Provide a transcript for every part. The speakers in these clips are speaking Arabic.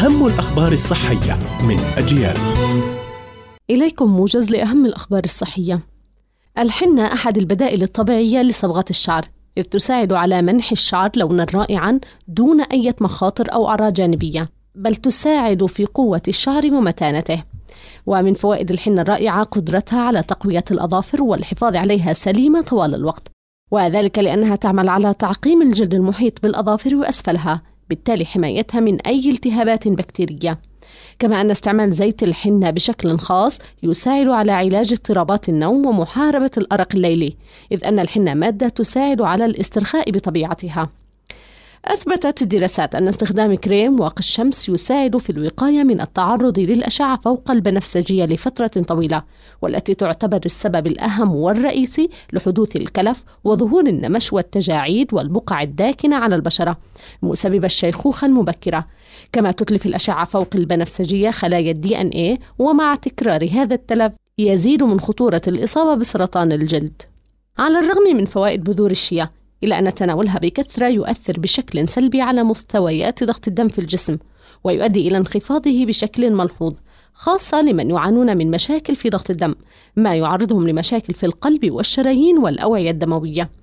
أهم الأخبار الصحية من أجيال. إليكم موجز لأهم الأخبار الصحية. الحنة أحد البدائل الطبيعية لصبغة الشعر إذ تساعد على منح الشعر لونا رائعا دون أي مخاطر أو أعراض جانبية بل تساعد في قوة الشعر ومتانته. ومن فوائد الحنة الرائعة قدرتها على تقوية الأظافر والحفاظ عليها سليمة طوال الوقت وذلك لأنها تعمل على تعقيم الجلد المحيط بالأظافر وأسفلها. بالتالي حمايتها من أي التهابات بكتيرية. كما أن استعمال زيت الحنة بشكل خاص يساعد على علاج اضطرابات النوم ومحاربة الأرق الليلي إذ أن الحنة مادة تساعد على الاسترخاء بطبيعتها. أثبتت الدراسات أن استخدام كريم واقي الشمس يساعد في الوقاية من التعرض للأشعة فوق البنفسجية لفترة طويلة والتي تعتبر السبب الأهم والرئيسي لحدوث الكلف وظهور النمش والتجاعيد والبقع الداكنة على البشرة. مسبب الشيخوخة المبكرة. كما تتلف الأشعة فوق البنفسجية خلايا الدي أن إيه ومع تكرار هذا التلف يزيد من خطورة الإصابة بسرطان الجلد. على الرغم من فوائد بذور الشيا إلا أن تناولها بكثرة يؤثر بشكل سلبي على مستويات ضغط الدم في الجسم ويؤدي إلى انخفاضه بشكل ملحوظ خاصة لمن يعانون من مشاكل في ضغط الدم ما يعرضهم لمشاكل في القلب والشرايين والأوعية الدموية.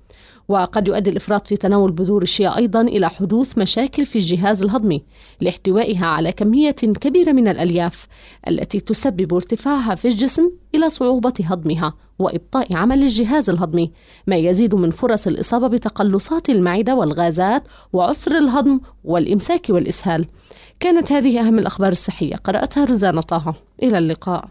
وقد يؤدي الإفراط في تناول بذور الشيا أيضا إلى حدوث مشاكل في الجهاز الهضمي لاحتوائها على كمية كبيرة من الألياف التي تسبب ارتفاعها في الجسم إلى صعوبة هضمها وإبطاء عمل الجهاز الهضمي ما يزيد من فرص الإصابة بتقلصات المعدة والغازات وعسر الهضم والإمساك والإسهال. كانت هذه أهم الأخبار الصحية. قرأتها رزانة طه. إلى اللقاء.